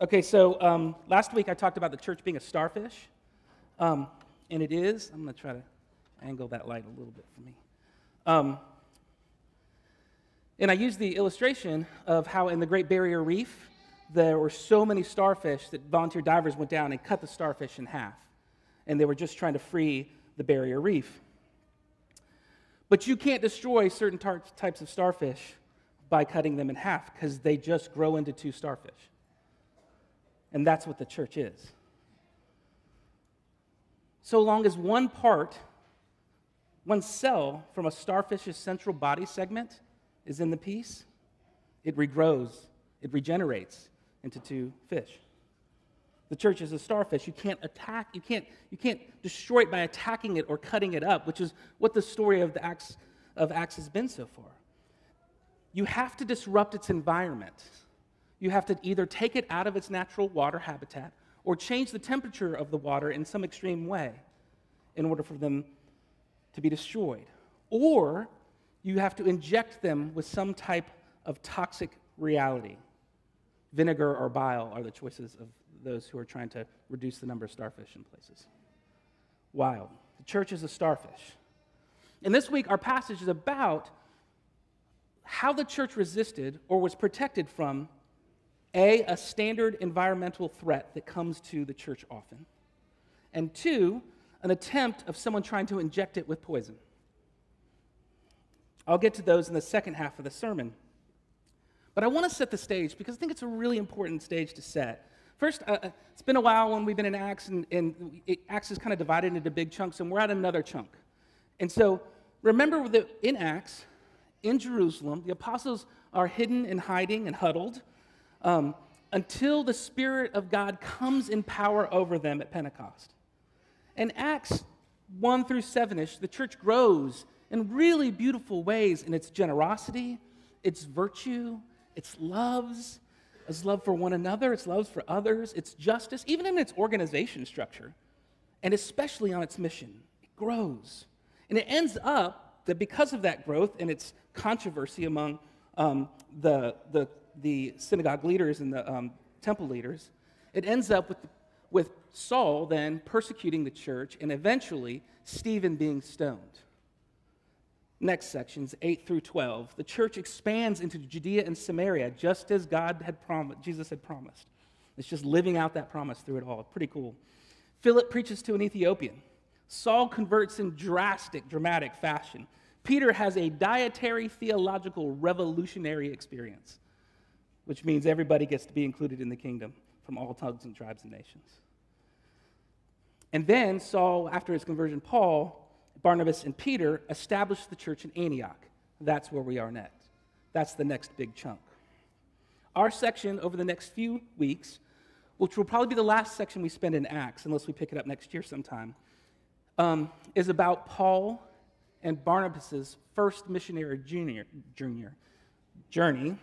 Okay, so um, last week I talked about the church being a starfish, um, and it is. I'm going to try to angle that light a little bit for me. Um, and I used the illustration of how in the Great Barrier Reef there were so many starfish that volunteer divers went down and cut the starfish in half, and they were just trying to free the barrier reef. But you can't destroy certain tar- types of starfish by cutting them in half because they just grow into two starfish. And that's what the church is. So long as one part, one cell from a starfish's central body segment is in the piece, it regrows, it regenerates into two fish. The church is a starfish. You can't attack, you can't, you can't destroy it by attacking it or cutting it up, which is what the story of the Acts of Acts has been so far. You have to disrupt its environment you have to either take it out of its natural water habitat or change the temperature of the water in some extreme way in order for them to be destroyed. Or you have to inject them with some type of toxic reality. Vinegar or bile are the choices of those who are trying to reduce the number of starfish in places. Wild. The church is a starfish. And this week, our passage is about how the church resisted or was protected from a, a standard environmental threat that comes to the church often, and two, an attempt of someone trying to inject it with poison. I'll get to those in the second half of the sermon. But I want to set the stage because I think it's a really important stage to set. First, uh, uh it's been a while when we've been in Acts, and, and it, Acts is kind of divided into big chunks, and we're at another chunk. And so remember that in Acts, in Jerusalem, the apostles are hidden and hiding and huddled um, until the Spirit of God comes in power over them at Pentecost. In Acts 1 through 7 ish, the church grows in really beautiful ways in its generosity, its virtue, its loves, its love for one another, its loves for others, its justice, even in its organization structure, and especially on its mission. It grows. And it ends up that because of that growth and its controversy among um, the, the the synagogue leaders and the um, temple leaders, it ends up with, with Saul then persecuting the church and eventually Stephen being stoned. Next sections, 8 through 12. The church expands into Judea and Samaria just as God had promised, Jesus had promised. It's just living out that promise through it all. Pretty cool. Philip preaches to an Ethiopian. Saul converts in drastic, dramatic fashion. Peter has a dietary theological revolutionary experience which means everybody gets to be included in the kingdom from all tongues and tribes and nations. And then Saul, after his conversion, Paul, Barnabas, and Peter established the church in Antioch. That's where we are next. That's the next big chunk. Our section over the next few weeks, which will probably be the last section we spend in Acts, unless we pick it up next year sometime, um, is about Paul and Barnabas's first missionary junior, junior journey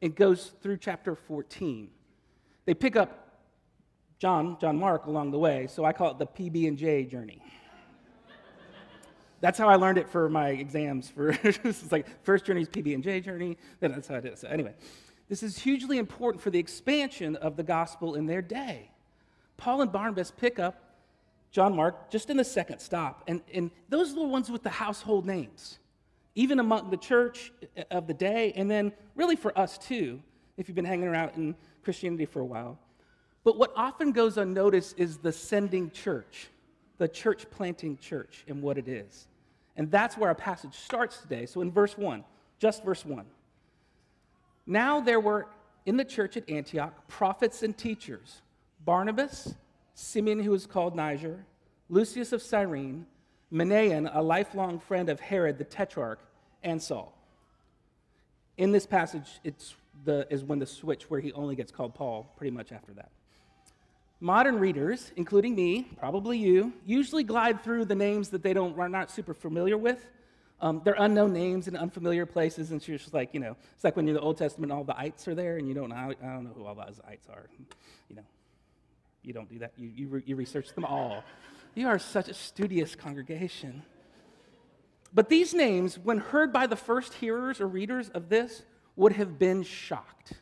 it goes through chapter 14. They pick up John, John Mark along the way, so I call it the PB and J journey. that's how I learned it for my exams. For it's like first journey is PB and J journey. Then that's how I did it. So anyway, this is hugely important for the expansion of the gospel in their day. Paul and Barnabas pick up John Mark just in the second stop, and, and those are the ones with the household names even among the church uh, of the day, and then really for us too, if you've been hanging around in Christianity for a while. But what often goes unnoticed is the sending church, the church planting church, and what it is. And that's where our passage starts today. So in verse 1, just verse 1. Now there were in the church at Antioch prophets and teachers Barnabas, Simeon, who was called Niger, Lucius of Cyrene, Manaen, a lifelong friend of Herod the Tetrarch, and Saul. In this passage, it's the, is when the switch where he only gets called Paul, pretty much after that. Modern readers, including me, probably you, usually glide through the names that they don't, are not super familiar with. Um, they're unknown names in unfamiliar places, and she's just like, you know, it's like when you're in the Old Testament, all the ites are there, and you don't know, I don't know who all those ites are. You know, you don't do that. You, you, re- you research them all. You are such a studious congregation. But these names, when heard by the first hearers or readers of this, would have been shocked.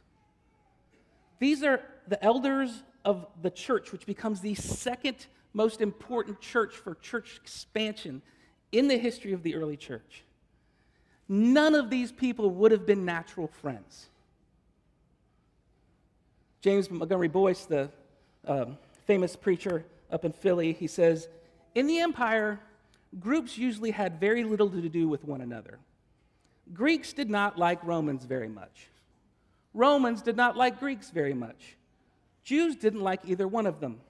These are the elders of the church, which becomes the second most important church for church expansion in the history of the early church. None of these people would have been natural friends. James Montgomery Boice, the um, famous preacher up in Philly, he says, In the empire, groups usually had very little to do with one another. Greeks did not like Romans very much. Romans did not like Greeks very much. Jews didn't like either one of them.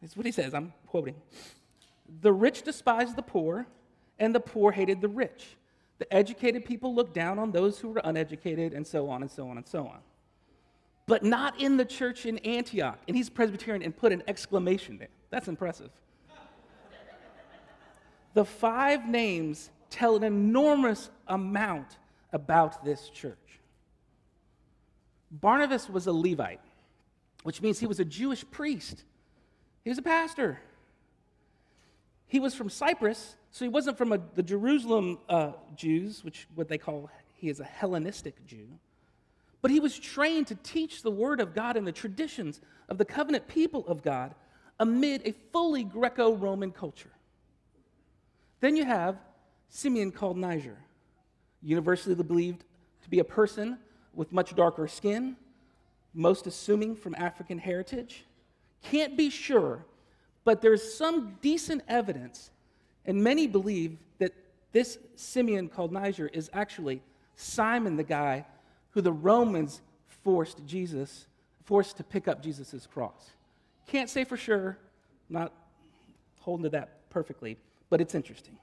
That's what he says. I'm quoting. The rich despised the poor, and the poor hated the rich. The educated people looked down on those who were uneducated, and so on and so on and so on. But not in the church in Antioch. And he's Presbyterian and put an exclamation there. That's impressive. the five names tell an enormous amount about this church. Barnabas was a Levite, which means he was a Jewish priest. He was a pastor. He was from Cyprus, so he wasn't from a, the Jerusalem uh, Jews, which what they call he is a Hellenistic Jew. But he was trained to teach the word of God and the traditions of the covenant people of God amid a fully Greco Roman culture. Then you have Simeon called Niger, universally believed to be a person with much darker skin, most assuming from African heritage. Can't be sure, but there's some decent evidence, and many believe that this Simeon called Niger is actually Simon the guy who the Romans forced Jesus, forced to pick up Jesus' cross. Can't say for sure, not holding to that perfectly, but it's interesting.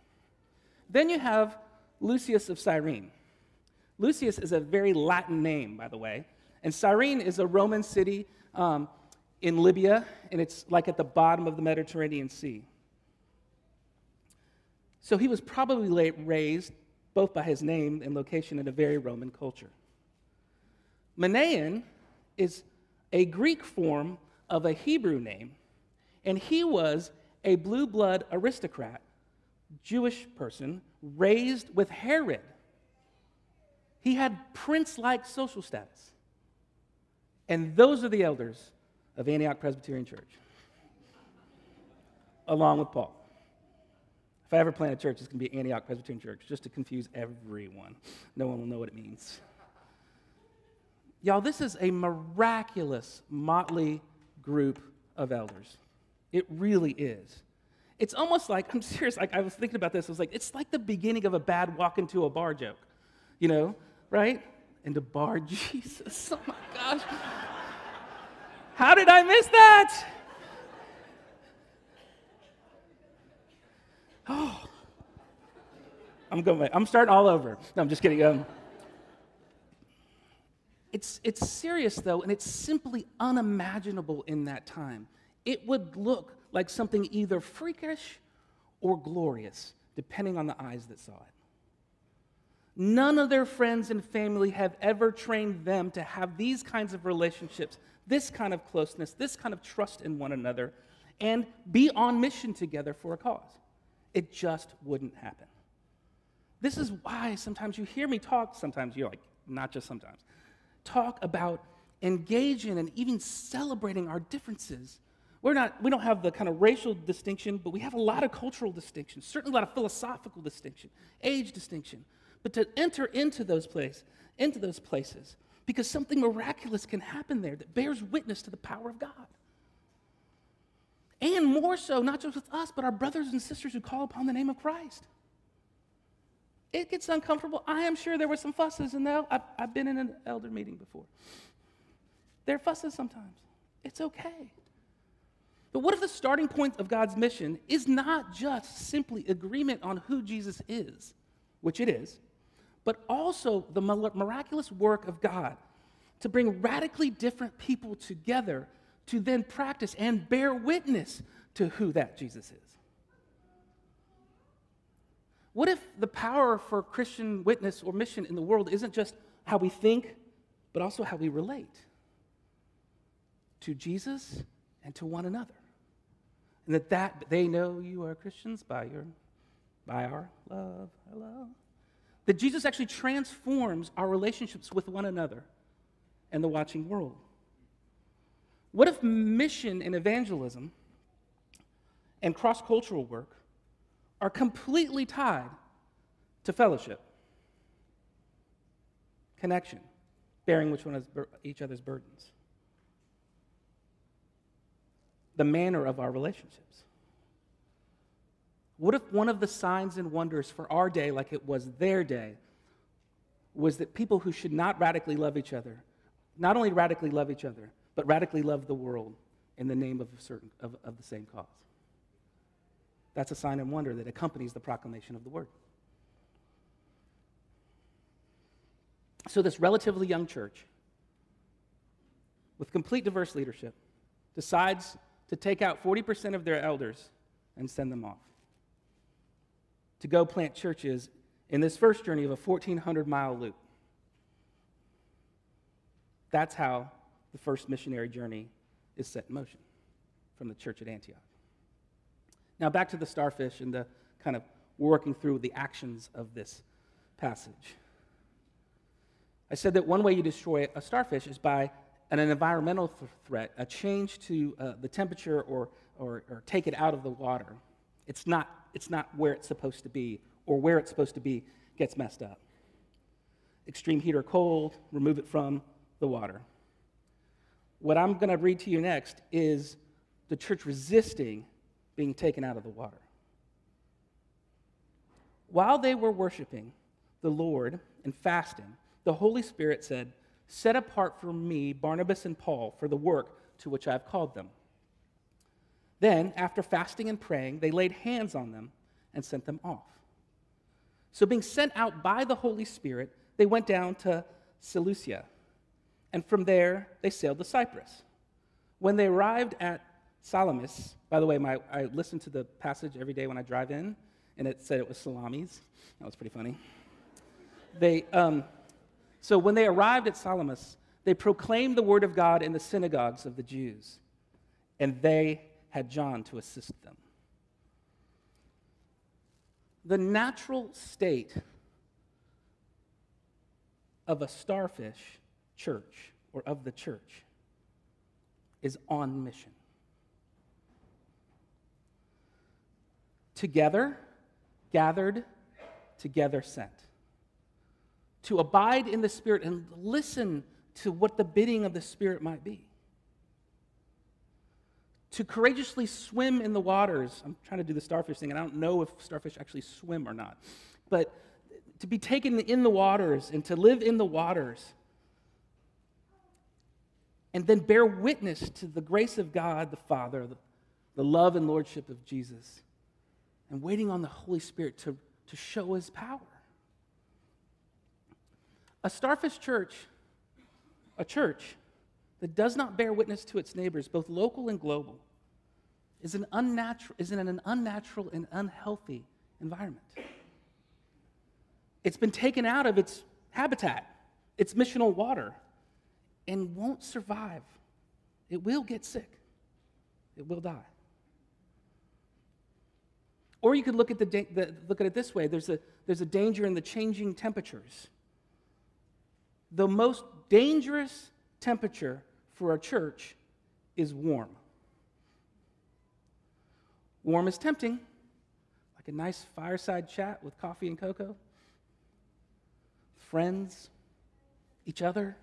Then you have Lucius of Cyrene. Lucius is a very Latin name, by the way. And Cyrene is a Roman city um, in Libya, and it's like at the bottom of the Mediterranean Sea. So he was probably raised both by his name and location in a very Roman culture. Manaen is a Greek form of a Hebrew name, and he was a blue blood aristocrat, Jewish person, raised with Herod he had prince like social status. And those are the elders of Antioch Presbyterian Church, along with Paul. If I ever plant a church, it's going to be Antioch Presbyterian Church, just to confuse everyone. No one will know what it means. Y'all, this is a miraculous, motley group of elders. It really is. It's almost like, I'm serious, like I was thinking about this, I was like, it's like the beginning of a bad walk into a bar joke. You know, right? And to bar Jesus. Oh my gosh. How did I miss that? Oh. I'm going, I'm starting all over. No, I'm just kidding. Um, it's, it's serious, though, and it's simply unimaginable in that time. It would look like something either freakish or glorious, depending on the eyes that saw it. None of their friends and family have ever trained them to have these kinds of relationships, this kind of closeness, this kind of trust in one another, and be on mission together for a cause. It just wouldn't happen. This is why sometimes you hear me talk, sometimes you're like, not just sometimes, talk about engaging and even celebrating our differences. We're not, we don't have the kind of racial distinction, but we have a lot of cultural distinction, certainly a lot of philosophical distinction, age distinction but to enter into those places, into those places, because something miraculous can happen there that bears witness to the power of God. And more so, not just with us, but our brothers and sisters who call upon the name of Christ. It gets uncomfortable. I am sure there were some fusses, and I've, I've been in an elder meeting before. There are fusses sometimes. It's okay. But what if the starting point of God's mission is not just simply agreement on who Jesus is, which it is, but also the miraculous work of God to bring radically different people together to then practice and bear witness to who that Jesus is. What if the power for Christian witness or mission in the world isn't just how we think, but also how we relate to Jesus and to one another? And that, that they know you are Christians by your by our love. Hello. That Jesus actually transforms our relationships with one another and the watching world. What if mission and evangelism and cross cultural work are completely tied to fellowship, connection, bearing which one is each other's burdens, the manner of our relationships? What if one of the signs and wonders for our day, like it was their day, was that people who should not radically love each other, not only radically love each other, but radically love the world in the name of, certain, of, of the same cause? That's a sign and wonder that accompanies the proclamation of the word. So, this relatively young church, with complete diverse leadership, decides to take out 40% of their elders and send them off to go plant churches in this first journey of a 1,400 mile loop. That's how the first missionary journey is set in motion from the church at Antioch. Now, back to the starfish and the kind of working through the actions of this passage. I said that one way you destroy a starfish is by an, environmental th- threat, a change to uh, the temperature or, or, or take it out of the water. It's not it's not where it's supposed to be, or where it's supposed to be gets messed up. Extreme heat or cold, remove it from the water. What I'm going to read to you next is the church resisting being taken out of the water. While they were worshiping the Lord and fasting, the Holy Spirit said, Set apart for me Barnabas and Paul for the work to which I have called them. Then, after fasting and praying, they laid hands on them and sent them off. So, being sent out by the Holy Spirit, they went down to Seleucia. And from there, they sailed to Cyprus. When they arrived at Salamis, by the way, my, I listen to the passage every day when I drive in, and it said it was salamis. That was pretty funny. They, um, so when they arrived at Salamis, they proclaimed the word of God in the synagogues of the Jews, and they had John to assist them. The natural state of a starfish church or of the church is on mission. Together, gathered, together sent. To abide in the Spirit and listen to what the bidding of the Spirit might be to courageously swim in the waters. I'm trying to do the starfish thing, and I don't know if starfish actually swim or not. But to be taken in the waters and to live in the waters and then bear witness to the grace of God the Father, the, the love and lordship of Jesus, and waiting on the Holy Spirit to, to show his power. A starfish church, a church that does not bear witness to its neighbors, both local and global, is an unnatural, is in an unnatural and unhealthy environment. It's been taken out of its habitat, its missional water, and won't survive. It will get sick. It will die. Or you could look at, the, the, look at it this way there's a, there's a danger in the changing temperatures. The most dangerous temperature for a church is warm. Warm is tempting, like a nice fireside chat with coffee and cocoa, friends, each other.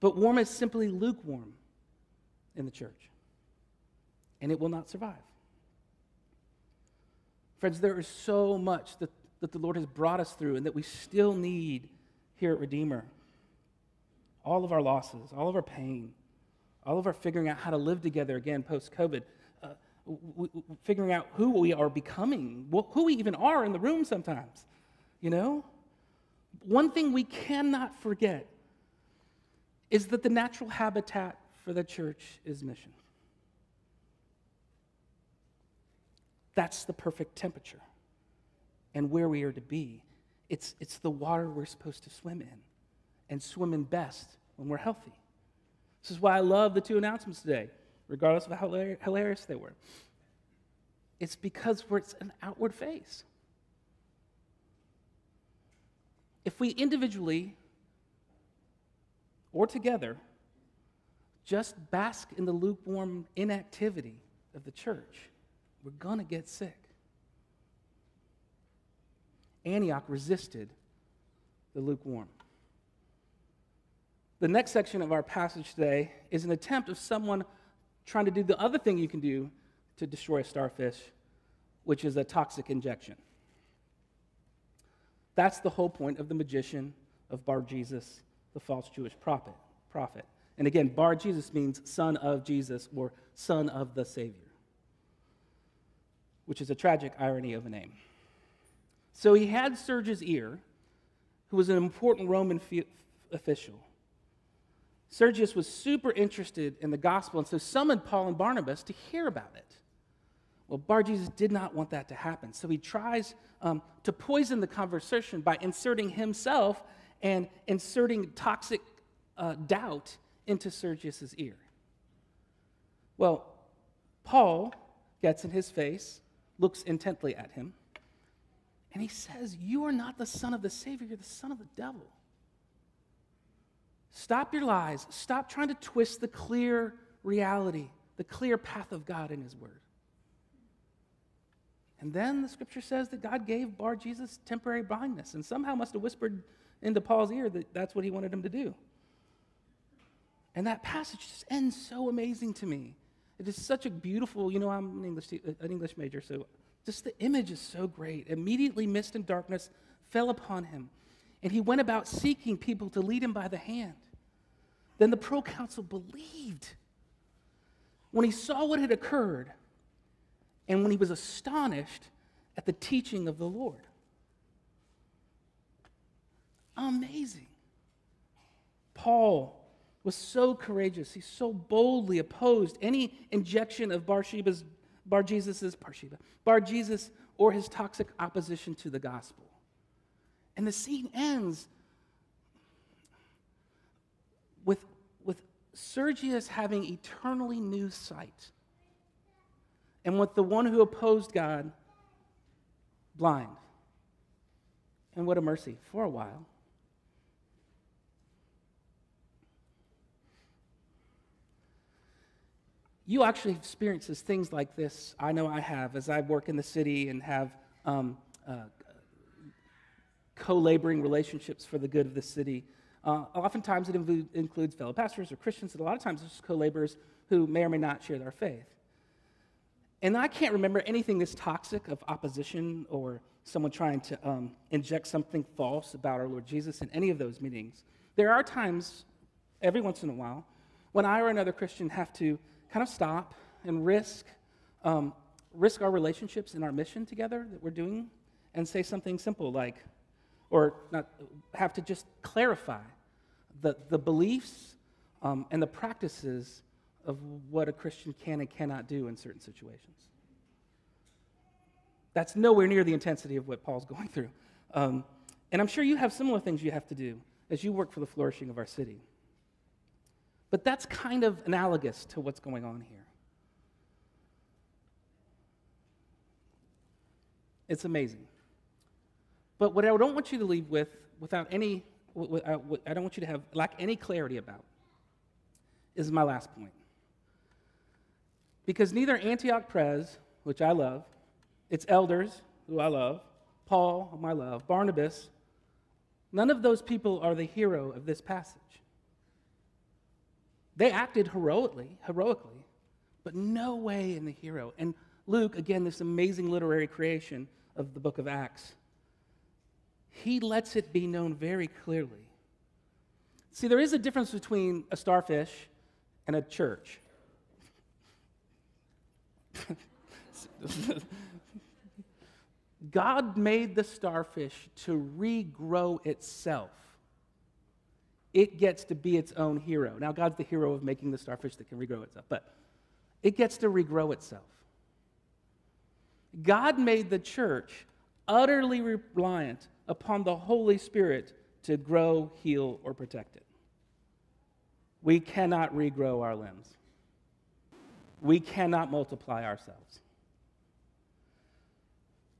But warm is simply lukewarm in the church, and it will not survive. Friends, there is so much that, that the Lord has brought us through and that we still need here at Redeemer all of our losses, all of our pain, all of our figuring out how to live together again post COVID, uh, figuring out who we are becoming, who we even are in the room sometimes, you know? One thing we cannot forget is that the natural habitat for the church is mission. That's the perfect temperature and where we are to be. It's, it's the water we're supposed to swim in and swim in best when we're healthy. This is why I love the two announcements today, regardless of how hilarious they were. It's because it's an outward face. If we individually or together just bask in the lukewarm inactivity of the church, we're going to get sick. Antioch resisted the lukewarm. The next section of our passage today is an attempt of someone trying to do the other thing you can do to destroy a starfish, which is a toxic injection. That's the whole point of the magician of Bar Jesus, the false Jewish prophet. prophet. And again, Bar Jesus means son of Jesus or son of the Savior, which is a tragic irony of a name. So he had Sergius' ear, who was an important Roman official. Sergius was super interested in the gospel and so summoned Paul and Barnabas to hear about it. Well, Bar Jesus did not want that to happen. So he tries um, to poison the conversation by inserting himself and inserting toxic uh, doubt into Sergius's ear. Well, Paul gets in his face, looks intently at him, and he says, You are not the son of the Savior, you're the son of the devil. Stop your lies. Stop trying to twist the clear reality, the clear path of God in His Word. And then the scripture says that God gave Bar Jesus temporary blindness and somehow must have whispered into Paul's ear that that's what he wanted him to do. And that passage just ends so amazing to me. It is such a beautiful, you know, I'm an English, uh, an English major, so just the image is so great. Immediately, mist and darkness fell upon him, and he went about seeking people to lead him by the hand. Then the proconsul believed. When he saw what had occurred, and when he was astonished at the teaching of the Lord. Amazing. Paul was so courageous. He so boldly opposed any injection of Barsheba's, Bar Jesus's, Barsheba, Bar Jesus or his toxic opposition to the gospel. And the scene ends with, with Sergius having eternally new sight, and with the one who opposed God blind. And what a mercy for a while. You actually experience things like this. I know I have as I work in the city and have um, uh, co laboring relationships for the good of the city. Uh, oftentimes it inv- includes fellow pastors or Christians, and a lot of times it's just co laborers who may or may not share their faith. And I can't remember anything this toxic of opposition or someone trying to um, inject something false about our Lord Jesus in any of those meetings. There are times, every once in a while, when I or another Christian have to kind of stop and risk, um, risk our relationships and our mission together that we're doing and say something simple like, or not, have to just clarify the, the beliefs um, and the practices of what a Christian can and cannot do in certain situations. That's nowhere near the intensity of what Paul's going through. Um, and I'm sure you have similar things you have to do as you work for the flourishing of our city. But that's kind of analogous to what's going on here. It's amazing. But what I don't want you to leave with, without any, uh, I don't want you to have lack any clarity about, is my last point. Because neither Antioch Pres, which I love, its elders, who I love, Paul, whom I love, Barnabas, none of those people are the hero of this passage. They acted heroically, heroically, but no way in the hero. And Luke, again, this amazing literary creation of the book of Acts, he lets it be known very clearly. See, there is a difference between a starfish and a church. God made the starfish to regrow itself it gets to be its own hero. Now, God's the hero of making the starfish that can regrow itself, but it gets to regrow itself. God made the church utterly reliant upon the Holy Spirit to grow, heal, or protect it. We cannot regrow our limbs. We cannot multiply ourselves.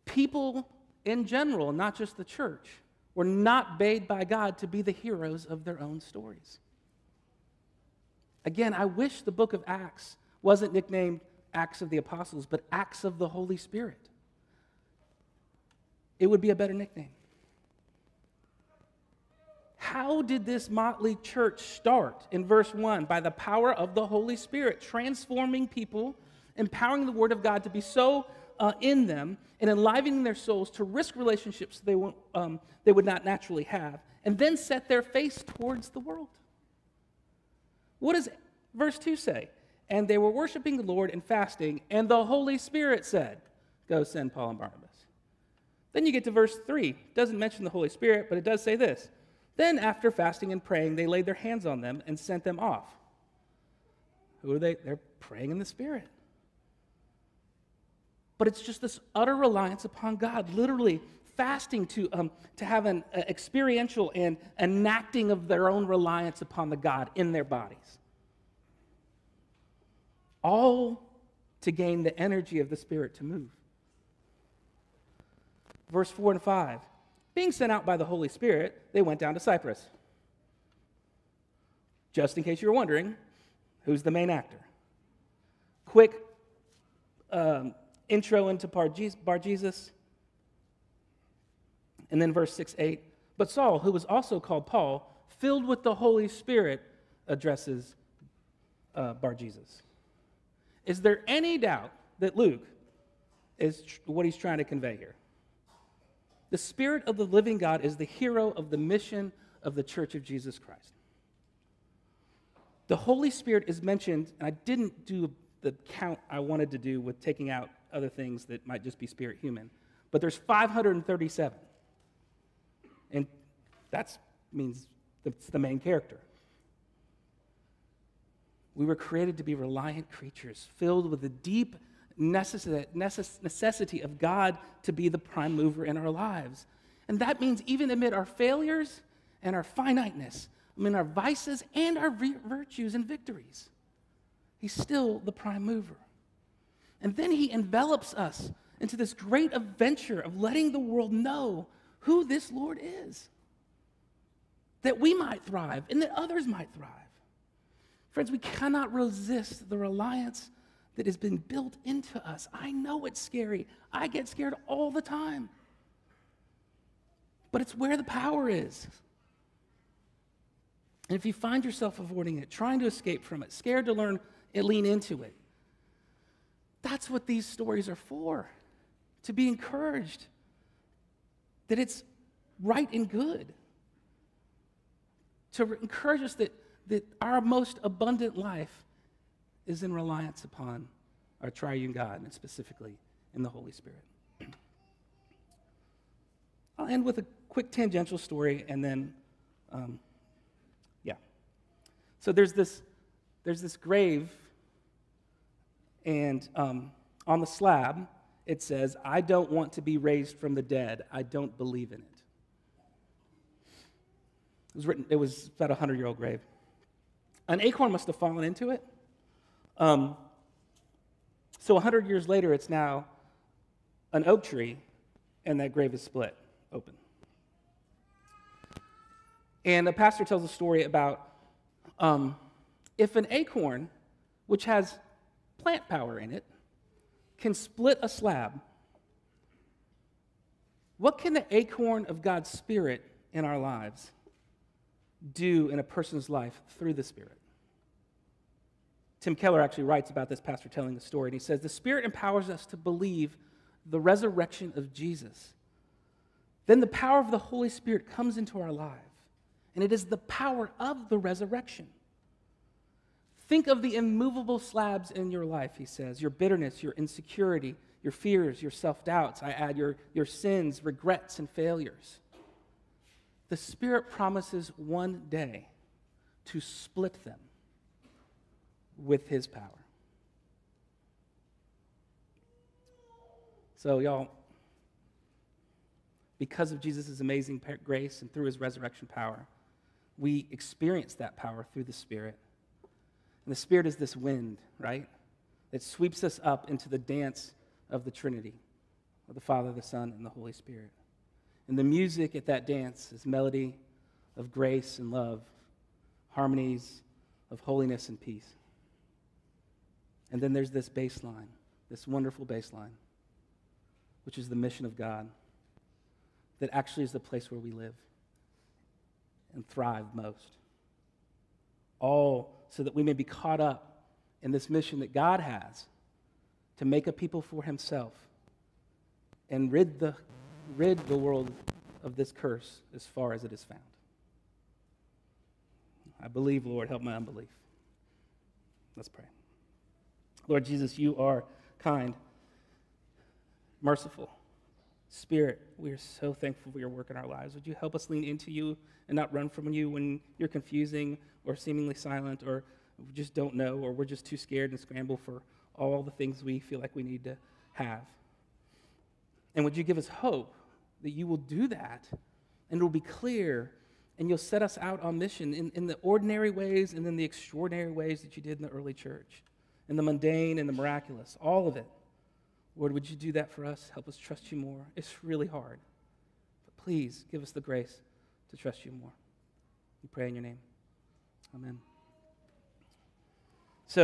People in general, not just the church, were not made by God to be the heroes of their own stories. Again, I wish the book of Acts wasn't nicknamed Acts of the Apostles, but Acts of the Holy Spirit. It would be a better nickname. How did this motley church start in verse 1? By the power of the Holy Spirit, transforming people, empowering the Word of God to be so uh, in them, and enlivening their souls to risk relationships they, um, they would not naturally have, and then set their face towards the world. What does verse 2 say? And they were worshiping the Lord and fasting, and the Holy Spirit said, Go send Paul and Barnabas. Then you get to verse 3. It doesn't mention the Holy Spirit, but it does say this. Then, after fasting and praying, they laid their hands on them and sent them off. Who are they? They're praying in the Spirit. But it's just this utter reliance upon God, literally fasting to, um, to have an uh, experiential and enacting of their own reliance upon the God in their bodies. All to gain the energy of the Spirit to move. Verse 4 and 5. Being sent out by the Holy Spirit, they went down to Cyprus. Just in case you were wondering, who's the main actor? Quick um, intro into Bar Jesus. And then verse 6 8. But Saul, who was also called Paul, filled with the Holy Spirit, addresses uh, Bar Jesus. Is there any doubt that Luke is tr- what he's trying to convey here? The Spirit of the living God is the hero of the mission of the Church of Jesus Christ. The Holy Spirit is mentioned, and I didn't do the count I wanted to do with taking out other things that might just be spirit human, but there's 537. And that means it's the main character. We were created to be reliant creatures, filled with the deep necessity of God to be the prime mover in our lives. And that means even amid our failures and our finiteness, I mean, our vices and our virtues and victories, He's still the prime mover. And then He envelops us into this great adventure of letting the world know who this Lord is, that we might thrive and that others might thrive. Friends, we cannot resist the reliance that has been built into us. I know it's scary. I get scared all the time. But it's where the power is. And if you find yourself avoiding it, trying to escape from it, scared to learn and lean into it, that's what these stories are for to be encouraged that it's right and good, to encourage us that, that our most abundant life is in reliance upon our triune God, and specifically in the Holy Spirit. I'll end with a quick tangential story, and then, um, yeah. So there's this, there's this grave, and um, on the slab it says, "I don't want to be raised from the dead. I don't believe in it." It was written. It was about a hundred-year-old grave. An acorn must have fallen into it um, so 100 years later, it's now an oak tree, and that grave is split open. And the pastor tells a story about um, if an acorn, which has plant power in it, can split a slab, what can the acorn of God's Spirit in our lives do in a person's life through the Spirit? Tim Keller actually writes about this pastor telling the story, and he says, The Spirit empowers us to believe the resurrection of Jesus. Then the power of the Holy Spirit comes into our life, and it is the power of the resurrection. Think of the immovable slabs in your life, he says your bitterness, your insecurity, your fears, your self doubts. I add your, your sins, regrets, and failures. The Spirit promises one day to split them with his power. So, y'all, because of Jesus' amazing grace and through his resurrection power, we experience that power through the Spirit. And the Spirit is this wind, right? That sweeps us up into the dance of the Trinity, of the Father, the Son, and the Holy Spirit. And the music at that dance is melody of grace and love, harmonies of holiness and peace. And then there's this baseline, this wonderful baseline, which is the mission of God, that actually is the place where we live and thrive most. All so that we may be caught up in this mission that God has to make a people for himself and rid the, rid the world of this curse as far as it is found. I believe, Lord, help my unbelief. Let's pray. Lord Jesus, you are kind, merciful. Spirit, we are so thankful for your work in our lives. Would you help us lean into you and not run from you when you're confusing or seemingly silent or we just don't know or we're just too scared and scramble for all the things we feel like we need to have? And would you give us hope that you will do that and it will be clear and you'll set us out on mission in, in the ordinary ways and then the extraordinary ways that you did in the early church, in the mundane and the miraculous, all of it. Lord, would you do that for us? Help us trust you more. It's really hard. But please give us the grace to trust you more. We pray in your name. Amen.